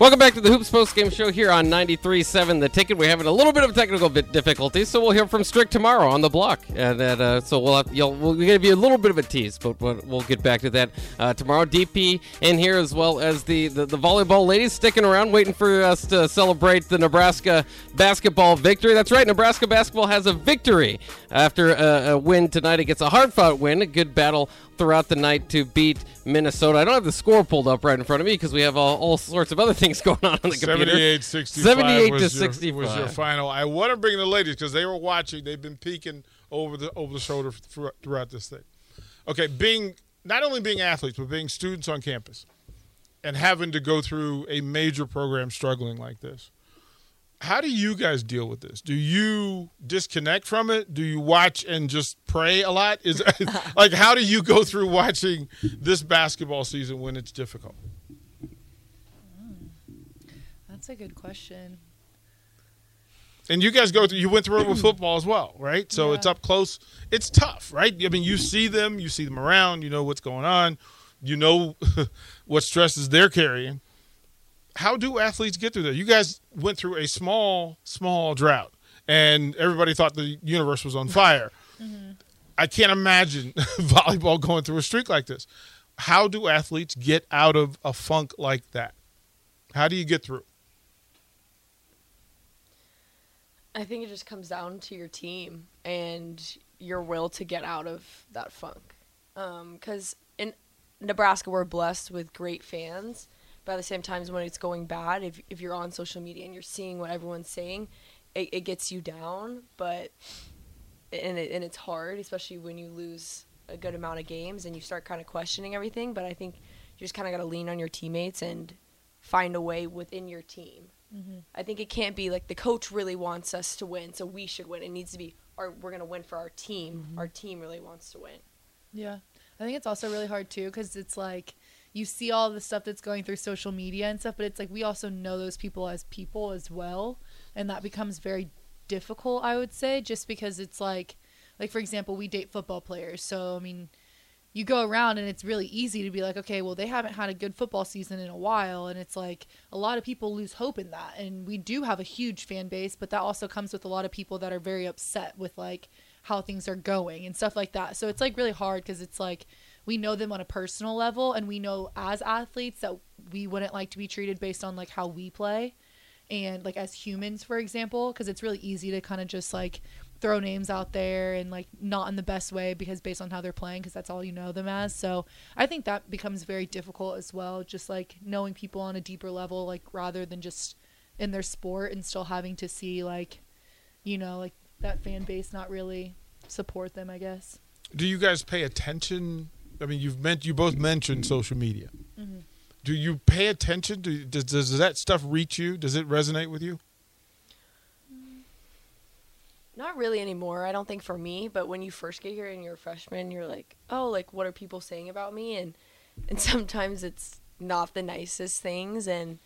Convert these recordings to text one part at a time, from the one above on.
Welcome back to the Hoops Post Game Show here on 93.7 The Ticket. We're having a little bit of technical difficulties, so we'll hear from Strick tomorrow on the block. And that, uh, so we'll have, you'll, we'll give you a little bit of a tease, but, but we'll get back to that uh, tomorrow. DP in here as well as the, the, the volleyball ladies sticking around, waiting for us to celebrate the Nebraska basketball victory. That's right, Nebraska basketball has a victory after a, a win tonight It gets a hard fought win, a good battle throughout the night to beat Minnesota. I don't have the score pulled up right in front of me because we have all, all sorts of other things going on on the computer. 78 65 78 was to your, 65. was your final. I want to bring the ladies because they were watching. They've been peeking over the over the shoulder throughout, throughout this thing. Okay, being not only being athletes but being students on campus and having to go through a major program struggling like this. How do you guys deal with this? Do you disconnect from it? Do you watch and just pray a lot? Is like how do you go through watching this basketball season when it's difficult? That's a good question. And you guys go through. You went through it with hmm. football as well, right? So Yeah. it's up close. It's tough, right? I mean, you see them, you see them around, you know what's going on, you know what stresses they're carrying. How do athletes get through that? You guys went through a small, small drought, and everybody thought the universe was on fire. Mm-hmm. I can't imagine volleyball going through a streak like this. How do athletes get out of a funk like that? How do you get through? I think it just comes down to your team and your will to get out of that funk. Um, because in Nebraska, we're blessed with great fans, but at the same time, when it's going bad, if if you're on social media and you're seeing what everyone's saying, it, it gets you down. But and it, and it's hard, especially when you lose a good amount of games and you start kind of questioning everything. But I think you just kind of got to lean on your teammates and find a way within your team. Mm-hmm. I think it can't be like the coach really wants us to win, so we should win. It needs to be, or we're gonna win for our team. Mm-hmm. Our team really wants to win. Yeah. I think it's also really hard too because it's like you see all the stuff that's going through social media and stuff, but it's like we also know those people as people as well. And that becomes very difficult, I would say, just because it's like, like for example, we date football players. So, I mean, you go around and it's really easy to be like, okay, well, they haven't had a good football season in a while. And it's like a lot of people lose hope in that. And we do have a huge fan base, but that also comes with a lot of people that are very upset with like how things are going and stuff like that. So it's like really hard because it's like we know them on a personal level and we know as athletes that we wouldn't like to be treated based on like how we play and like as humans for example because it's really easy to kind of just like throw names out there and like not in the best way because based on how they're playing because that's all you know them as so i think that becomes very difficult as well just like knowing people on a deeper level like rather than just in their sport and still having to see like you know like that fan base not really support them i guess do you guys pay attention? I mean, you've meant you both mentioned social media. Mm-hmm. Do you pay attention? Do, does, does that stuff reach you? Does it resonate with you? Not really anymore. I don't think for me, but when you first get here and you're a freshman, you're like, oh, like what are people saying about me? And and sometimes it's not the nicest things, and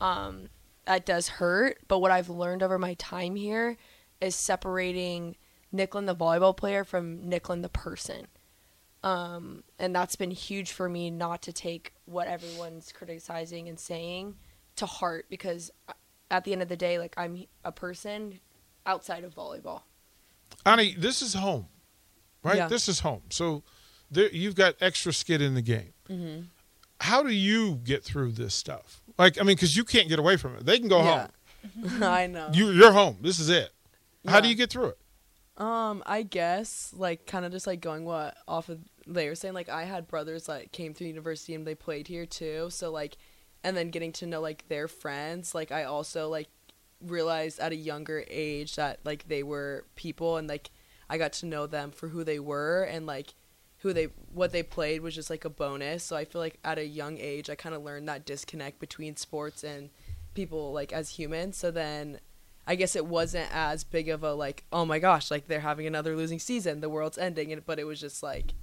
um, that does hurt. But what I've learned over my time here is separating Nicklin the volleyball player from Nicklin the person. Um, and that's been huge for me not to take what everyone's criticizing and saying to heart because at the end of the day, like I'm a person outside of volleyball. Ani, this is home, right? Yeah. This is home. So there, you've got extra skid in the game. Mm-hmm. How do you get through this stuff? Like, I mean, because you can't get away from it. They can go Yeah. home. I know. You, you're home. This is it. How do you get through it? Um, I guess like kind of just like going what off of they were saying like I had brothers that came through university and they played here too. So like, and then getting to know like their friends. Like I also like realized at a younger age that like they were people and like I got to know them for who they were and like who they what they played was just like a bonus. So I feel like at a young age I kind of learned that disconnect between sports and people like as humans. So then I guess it wasn't as big of a like, oh my gosh, like they're having another losing season, the world's ending, and but it was just like,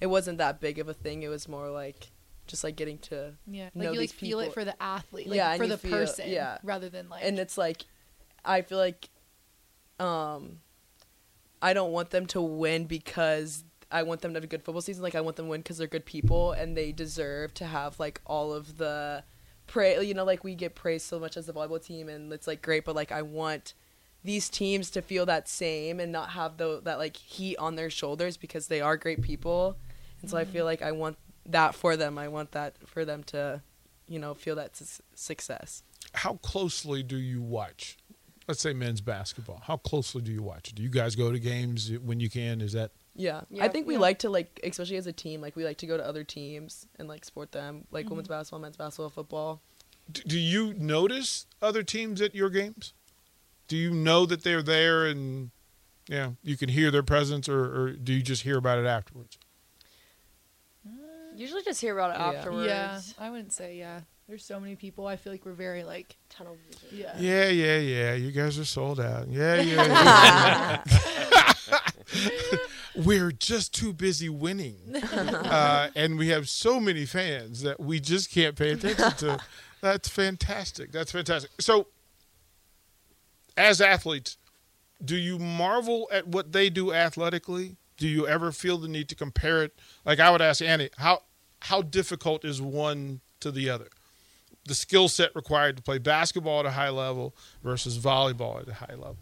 it wasn't that big of a thing. It was more like, just like getting to, Yeah, like you like these feel it for the athlete, like Yeah, for the feel- person, yeah. rather than like. and it's like, I feel like, um, I don't want them to win because I want them to have a good football season. Like I want them to win because they're good people and they deserve to have like all of the praise. you know like we get praised so much as the volleyball team and it's like great but like i want these teams to feel that same and not have the, that like heat on their shoulders because they are great people and so i feel like i want that for them i want that for them to you know feel that su- success How closely do you watch? Let's say men's basketball. How closely do you watch? Do you guys go to games when you can? Is that yeah, Yeah, i think we yeah. like to like especially as a team like we like to go to other teams and like support them like Mm-hmm. women's basketball men's basketball football do you notice other teams at your games? Do you know that they're there and yeah, you can hear their presence, or, or do you just hear about it afterwards? Usually just hear about it Yeah. afterwards. Yeah, I wouldn't say yeah. There's so many people. I feel like we're very like Tunnel vision. yeah. Yeah, yeah, yeah. You guys are sold out. Yeah, yeah. yeah. We're just too busy winning, uh, and we have so many fans that we just can't pay attention to. That's fantastic. That's fantastic. So, as athletes, do you marvel at what they do athletically? Do you ever feel the need to compare it? Like I would ask Annie, how how difficult is one to the other? The skill set required to play basketball at a high level versus volleyball at a high level.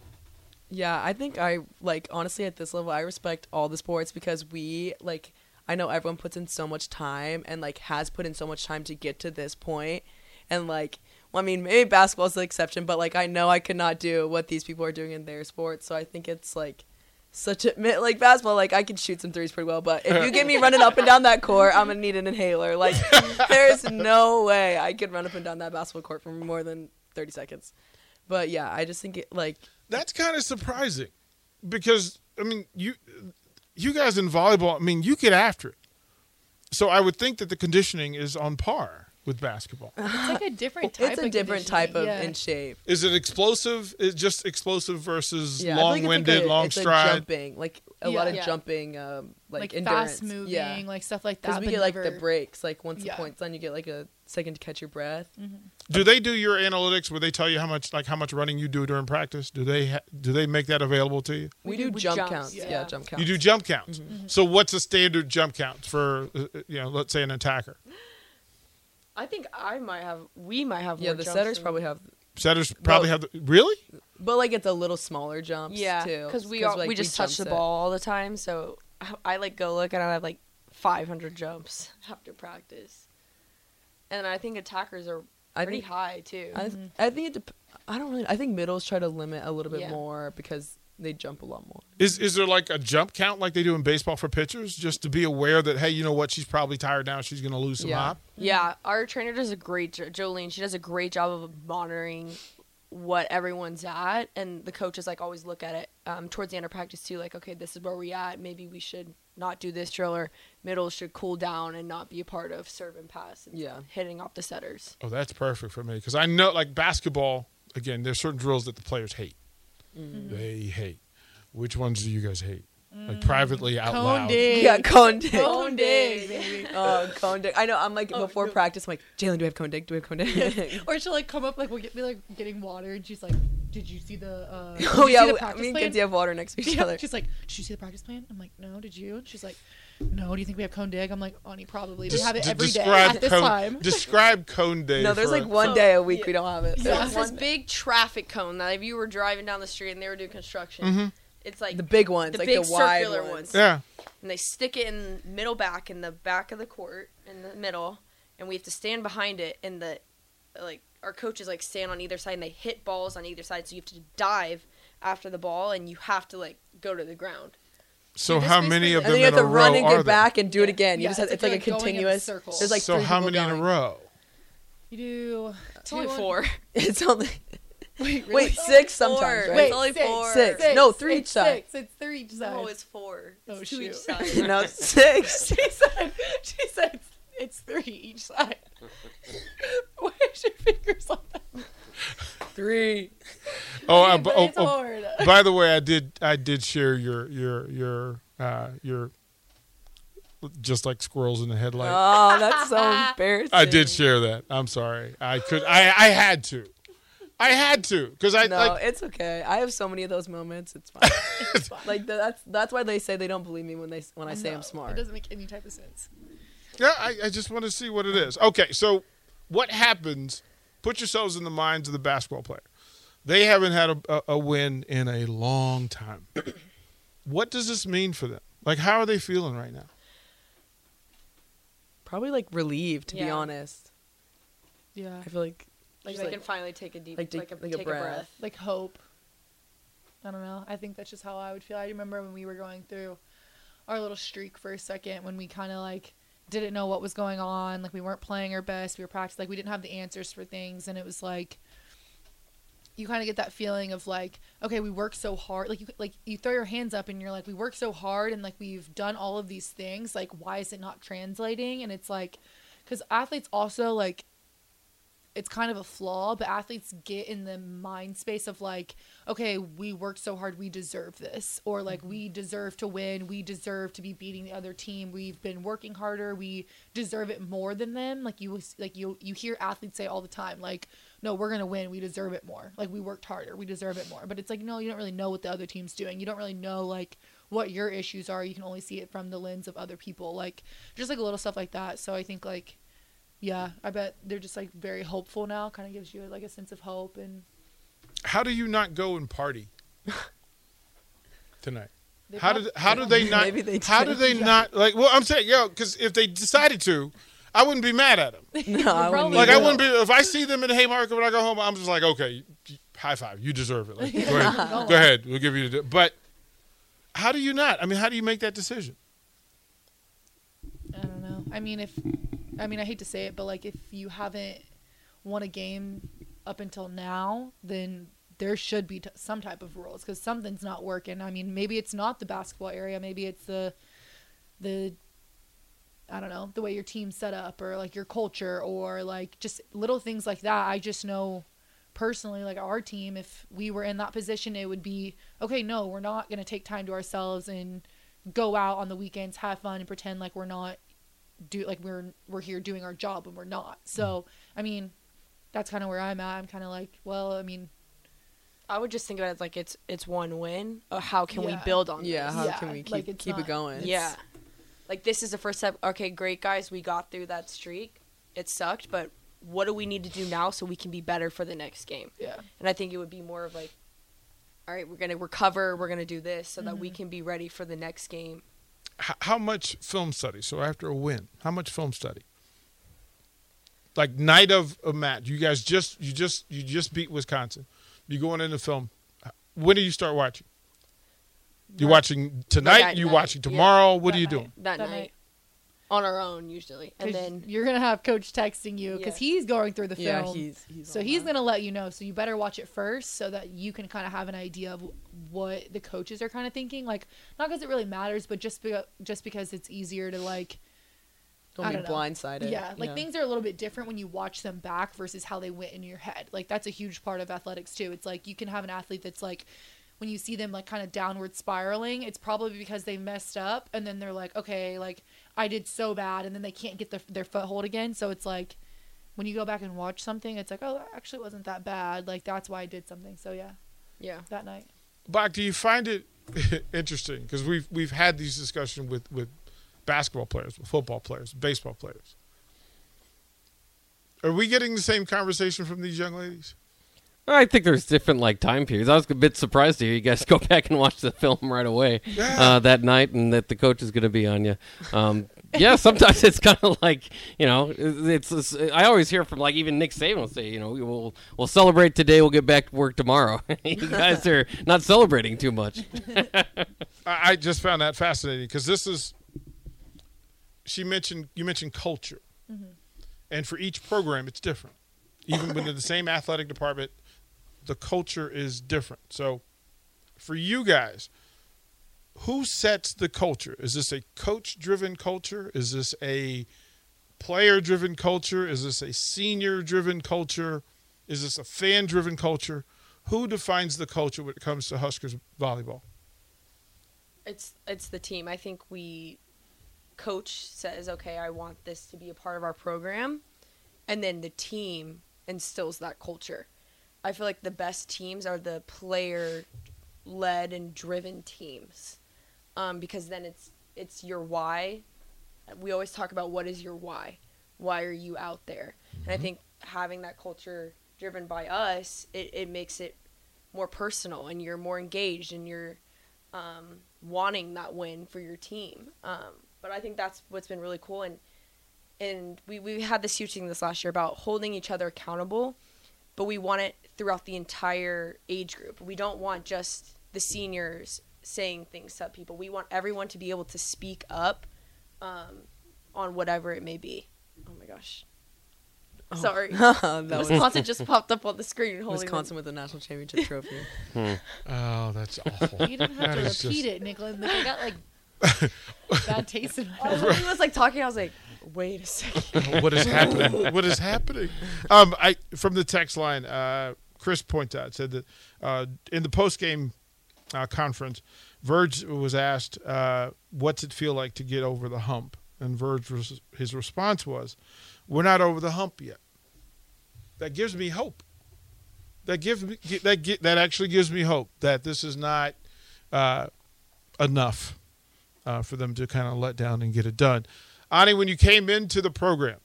Yeah, I think I like honestly at this level I respect all the sports because we like I know everyone puts in so much time and like has put in so much time to get to this point and like well, I mean maybe basketball's the exception but like I know I could not do what these people are doing in their sports so I think it's like such a like basketball like I can shoot some threes pretty well but if you get me running up and down that court I'm gonna need an inhaler. Like there's no way I could run up and down that basketball court for more than 30 seconds. But yeah I just think it like That's kind of surprising because I mean you you guys in volleyball, I mean you get after it. So I would think that the conditioning is on par with basketball. It's like a different type. it's a of different type of conditioning. in shape. Is it explosive? Is just explosive versus Yeah, I feel like it's long-winded, like a- long it's a stride? jumping, like a Yeah. lot of Yeah. jumping, um, like, like, endurance. fast moving, yeah, like stuff like that. because we but get like the breaks. Like once Yeah. the point's done, you get like a second to catch your breath. Do they do your analytics where they tell you how much like how much running you do during practice? Do they ha- do they make that available to you? We, We do, do jump jumps, counts. Yeah. yeah. jump counts. You do jump counts. Mm-hmm. So what's a standard jump count for uh, uh, you know, let's say an attacker? I think I might have. We might have. Yeah, more the jumps setters than- probably have, Setters probably have the, really? but like it's a little smaller jumps. Yeah, too. because we all, like, we just touch the jump set. ball all the time. So I, I like go look and I have like 500 jumps after practice, and I think attackers are I pretty think high too. I, I think it. Dep- I don't really. I think middles try to limit a little bit Yeah. more because they jump a lot more. Is is there like a jump count like they do in baseball for pitchers, just to be aware that hey, you know what, she's probably tired now, she's going to lose some Yeah. hop. Yeah, our trainer does a great jo- Jolene. She does a great job of monitoring what everyone's at, and the coaches like always look at it um, towards the end of practice too. Like, okay, this is where we at. Maybe we should not do this drill, or middle should cool down and not be a part of serve and pass. And Yeah. hitting off the setters. Oh, that's perfect for me because I know like basketball. Again, there's certain drills that the players hate. Mm-hmm. They hate. Which ones do you guys hate? Mm. Like privately out Cone loud. dig. Yeah, cone dig. Cone dig, baby. Oh, cone dig. I know. I'm like Oh, before no. practice. I'm like, Jalen, do we have cone dig? Do we have cone dig? Or she'll like come up like we'll get be like getting water and she's like, "Did you see the?" Uh, did oh you yeah, the we- practice me and plan?" Kinsey have water next to each Yeah, other. She's like, "Did you see the practice plan?" I'm like, "No, did you?" And she's like, "No, do you think we have cone dig?" I'm like, "Ani, probably. We Des- have it de- every day describe at this cone, time." Describe cone day. No, there's like one So- day a week yeah. we don't have it. So Yeah. it's this big traffic cone that if you were driving down the street and they were doing construction, Mm-hmm. it's like The big ones, the like big the wide circular ones. ones. Yeah. and they stick it in middle back in the back of the court in the middle and we have to stand behind it and the like our coaches like stand on either side and they hit balls on either side so you have to dive after the ball and you have to like go to the ground So Yeah, how many of And them then you have in a to run row and are get there? back and do it again. You Yeah, just have, it's it's like like a going in a continuous. circle. There's like so how people many in a row? You do. it's only two four It's only Wait, really? wait six sometimes, Four. right? Wait, It's only six, four. Six. No, three it's each side. Six. It's three each side. no it's four Oh, it's two each shoot. side no, six. she said. She said it's, it's three each side. Where's your fingers on that? Three. Oh, uh, Yeah, but oh, it's oh, hard. by the way, I did I did share your your your uh, your just like squirrels in the headlight. Oh, that's so embarrassing. I did share that. I'm sorry. I could. I I had to. I had to because I No, like. it's okay. I have so many of those moments. It's fine. It's fine. like that's that's why they say they don't believe me when they when I say No, I'm smart. It doesn't make any type of sense. Yeah, I, I just want to see what it is. Okay, so what happens? Put yourselves in the minds of the basketball player. They haven't had a, a, a win in a long time. what does this mean for them? Like, how are they feeling right now? Probably like relieved, to be honest. Yeah. I feel like Like just, they can finally take a deep, like, like, take- a, like a take a breath. breath. like hope. I don't know. I think that's just how I would feel. I remember when we were going through our little streak for a second when we kind of like didn't know what was going on. Like we weren't playing our best. We were practicing. Like we didn't have the answers for things, and it was like you kind of get that feeling of like, okay, we work so hard. Like you like you throw your hands up and you're like, we work so hard, and like we've done all of these things. Like why is it not translating? And it's like because athletes also like it's kind of a flaw, but athletes get in the mind space of like, okay, we worked so hard, we deserve this, or like mm-hmm. we deserve to win, we deserve to be beating the other team. We've been working harder, we deserve it more than them. Like you, like you, you hear athletes say all the time, like, no, we're gonna win, we deserve it more. Like we worked harder, we deserve it more. But it's like, no, you don't really know what the other team's doing. You don't really know like what your issues are. You can only see it from the lens of other people. Like just like a little stuff like that. So I think like yeah, I bet they're just like very hopeful now. Kind of gives you like a sense of hope and How do you not go and party tonight? they How prob- did how do they not? Maybe they how do did. they not like? Well, I'm saying, yo, because if they decided to, I wouldn't be mad at them. no, I wouldn't Like either. I wouldn't be if I see them in the Haymarket when I go home. I'm just like, okay, high five, you deserve it. Like, go ahead, go ahead, we'll give you the. But how do you not? I mean, how do you make that decision? I don't know. I mean, if I mean, I hate to say it, but like if you haven't won a game up until now, then there should be t- some type of rules because something's not working. I mean, maybe it's not the basketball area, maybe it's the the I don't know the way your team's set up or like your culture or like just little things like that. I just know personally, like our team, if we were in that position, it would be okay. No, we're not gonna take time to ourselves and go out on the weekends, have fun, and pretend like we're not do like we're we're here doing our job and we're not. So I mean, that's kind of where I'm at. I'm kind of like, well, I mean, I would just think about it like it's it's one win. Uh, how can we build on Yeah, this? how Yeah, can we keep like, keep not- it going? Yeah. Like this is the first step. Okay, great guys, we got through that streak. It sucked, but what do we need to do now so we can be better for the next game? yeah, And I think it would be more of like, all right, we're gonna recover, we're gonna do this so that Mm-hmm. we can be ready for the next game. H- how much film study? So after a win, how much film study? Like night of a match, you guys just you just you just beat Wisconsin. You going into film. When do you start watching? You watching tonight? that you night, watching yeah. tomorrow? what That are you night. doing? That, That night. night. On our own usually. and then you're gonna have coach texting you because Yeah. he's going through the film. Yeah, he's he's so he's that. gonna let you know. So you better watch it first so that you can kind of have an idea of what the coaches are kind of thinking. Like not because it really matters, but just be- just because it's easier to like don't I be don't know. blindsided. Yeah, like things are a little bit different when you watch them back versus how they went in your head. Like that's a huge part of athletics too. It's like you can have an athlete that's like when you see them like kind of downward spiraling, it's probably because they messed up and then they're like, okay, like I did so bad and then they can't get their their foothold again. So it's like when you go back and watch something, it's like, oh, that actually wasn't that bad. Like that's why I did something. So yeah, yeah. that night. Bach, do you find it interesting? Because we've we've had these discussions with with basketball players, with football players, baseball players. Are we getting the same conversation from these young ladies? I think there's different like time periods. I was a bit surprised to hear you guys go back and watch the film right away uh, that night, and that the coach is going to be on you. Um, yeah, sometimes it's kind of like you know, it's, it's. I always hear from like even Nick Saban will say, you know, we'll we'll celebrate today, we'll get back to work tomorrow. you guys are not celebrating too much. I, I just found that fascinating because this is. She mentioned you mentioned culture, and for each program it's different. Even within the same athletic department, the culture is different. So, for you guys, who sets the culture? Is this a coach-driven culture? Is this a player-driven culture? Is this a senior-driven culture? Is this a fan-driven culture? Who defines the culture when it comes to Huskers volleyball? It's it's the team. I think we coach says, "Okay, I want this to be a part of our program." And then the team instills that culture. I feel like the best teams are the player led and driven teams. Um, because then it's it's your why. We always talk about what is your why? Why are you out there? And I think having that culture driven by us, it, it makes it more personal and you're more engaged and you're um, wanting that win for your team. Um, but I think that's what's been really cool. And and we, we had this huge thing this last year about holding each other accountable, but we want it throughout the entire age group. We don't want just the seniors saying things to people. We want everyone to be able to speak up um, on whatever it may be. Oh my gosh. Sorry. that was Wisconsin just popped up on the screen holding Wisconsin with the national championship trophy. Oh, that's awful. You didn't have That to repeat just- it, Nicholas. Like, I got like bad taste in my I mouth. he was like talking. I was like, wait a second. what is happening? What is happening? Um, I from the text line, uh, Chris points out said that uh, in the post game uh, conference, Verge was asked, uh, "What's it feel like to get over the hump?" And Verge was, his response was, "We're not over the hump yet." That gives me hope. That gives me that gi- that actually gives me hope that this is not uh, enough uh, for them to kind of let down and get it done. Ani, when you came into the program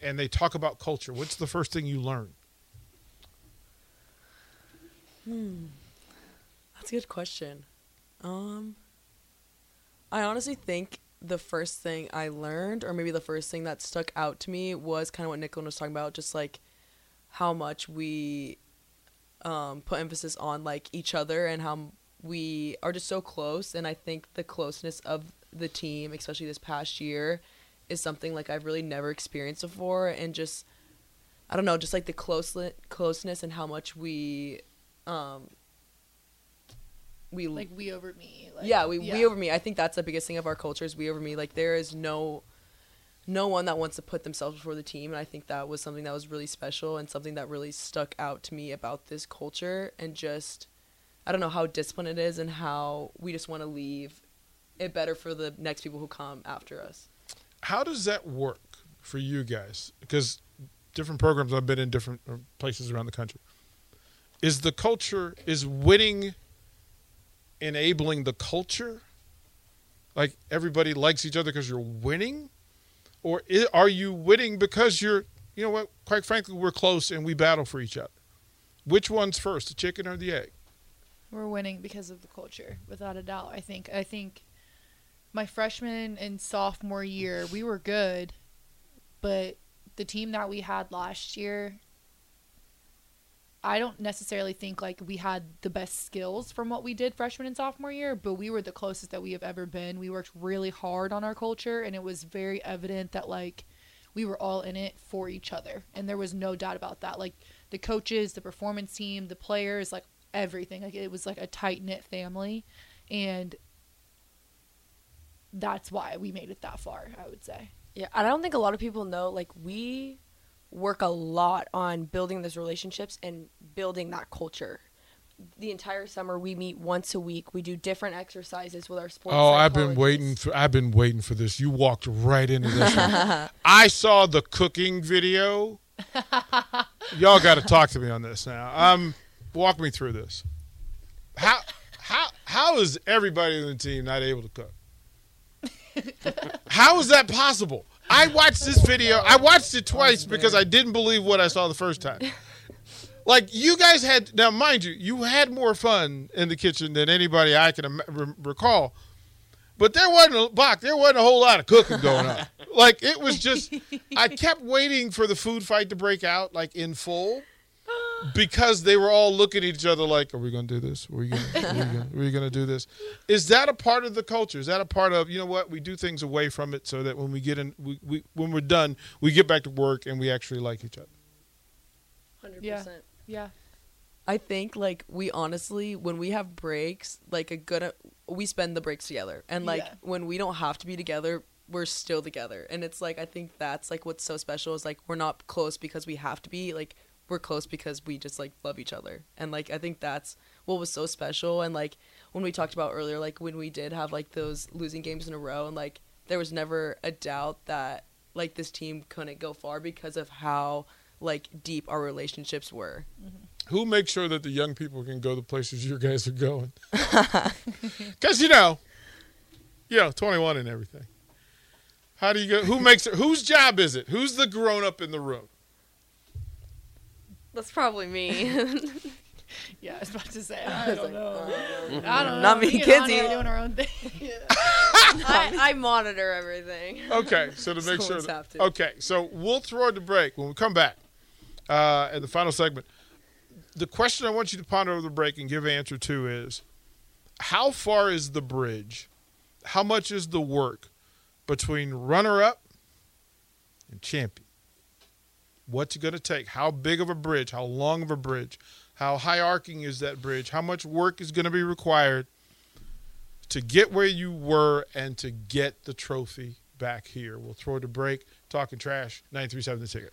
and they talk about culture, what's the first thing you learned? That's a good question. Um, I honestly think the first thing I learned, or maybe the first thing that stuck out to me, was kind of what Nicole was talking about, just like how much we um, put emphasis on like each other and how we are just so close. And I think the closeness of the team, especially this past year, is something like I've really never experienced before. And just I don't know, just like the close closeness and how much we um, we Like we over me. Like, yeah, we we over me. I think that's the biggest thing of our culture is we over me. Like there is no no one that wants to put themselves before the team, and I think that was something that was really special and something that really stuck out to me about this culture and just I don't know how disciplined it is and how we just want to leave it better for the next people who come after us. How does that work for you guys? Because different programs I've been in different uh, places around the country. Is the culture is winning enabling the culture? Like everybody likes each other because you're winning, or are you winning because you're you know what? Quite frankly, we're close and we battle for each other. Which one's first, the chicken or the egg? We're winning because of the culture, without a doubt. I think. I think my freshman and sophomore year, we were good, but the team that we had last year, I don't necessarily think like we had the best skills from what we did freshman and sophomore year, but we were the closest that we have ever been. We worked really hard on our culture, and it was very evident that like we were all in it for each other, and there was no doubt about that. Like the coaches, the performance team, the players, like everything. Like it was like a tight knit family, and that's why we made it that far. I would say. Yeah, I don't think a lot of people know. Like we work a lot on building those relationships and building that culture. The entire summer, we meet once a week. We do different exercises with our sports. Oh, I've been waiting for I've been waiting for this. You walked right into this. one. I saw the cooking video. Y'all got to talk to me on this now. Um, walk me through this. How how how is everybody on the team not able to cook? How is that possible? I watched this video. I watched it twice because I didn't believe what I saw the first time. Like you guys had now, mind you, you had more fun in the kitchen than anybody I can re- recall. But there wasn't a Bach, there wasn't a whole lot of cooking going on. like it was just, I kept waiting for the food fight to break out, like in full, because they were all looking at each other like, "Are we going to do this? Are we going? to Are we gonna, are we going to do this?" Is that a part of the culture? Is that a part of you know what we do things away from it so that when we get in, we, we when we're done, we get back to work and we actually like each other. Hundred Yeah. percent. Yeah. I think like we honestly when we have breaks, like a good we spend the breaks together. And like Yeah. when we don't have to be together, we're still together. And it's like I think that's like what's so special is like we're not close because we have to be, like we're close because we just like love each other. And like I think that's what was so special and like when we talked about earlier like when we did have like those losing games in a row and like there was never a doubt that like this team couldn't go far because of how like deep our relationships were. Who makes sure that the young people can go the places you guys are going? Because you know, you know, twenty one and everything. How do you go? Who makes it? Whose job is it? Who's the grown up in the room? That's probably me. Yeah, I was about to say. I don't know. uh, I don't know. Not me, and kids Anya are doing our own thing. I, I monitor everything. Okay, so to make sure. That- have to. Okay, so we'll throw it to break when we come back uh, in the final segment. The question I want you to ponder over the break and give answer to is: How far is the bridge? How much is the work between runner-up and champion? What's it going to take? How big of a bridge? How long of a bridge? How high arcing is that bridge? How much work is going to be required to get where you were and to get the trophy back here? We'll throw it to break. Talking trash, 937 the ticket.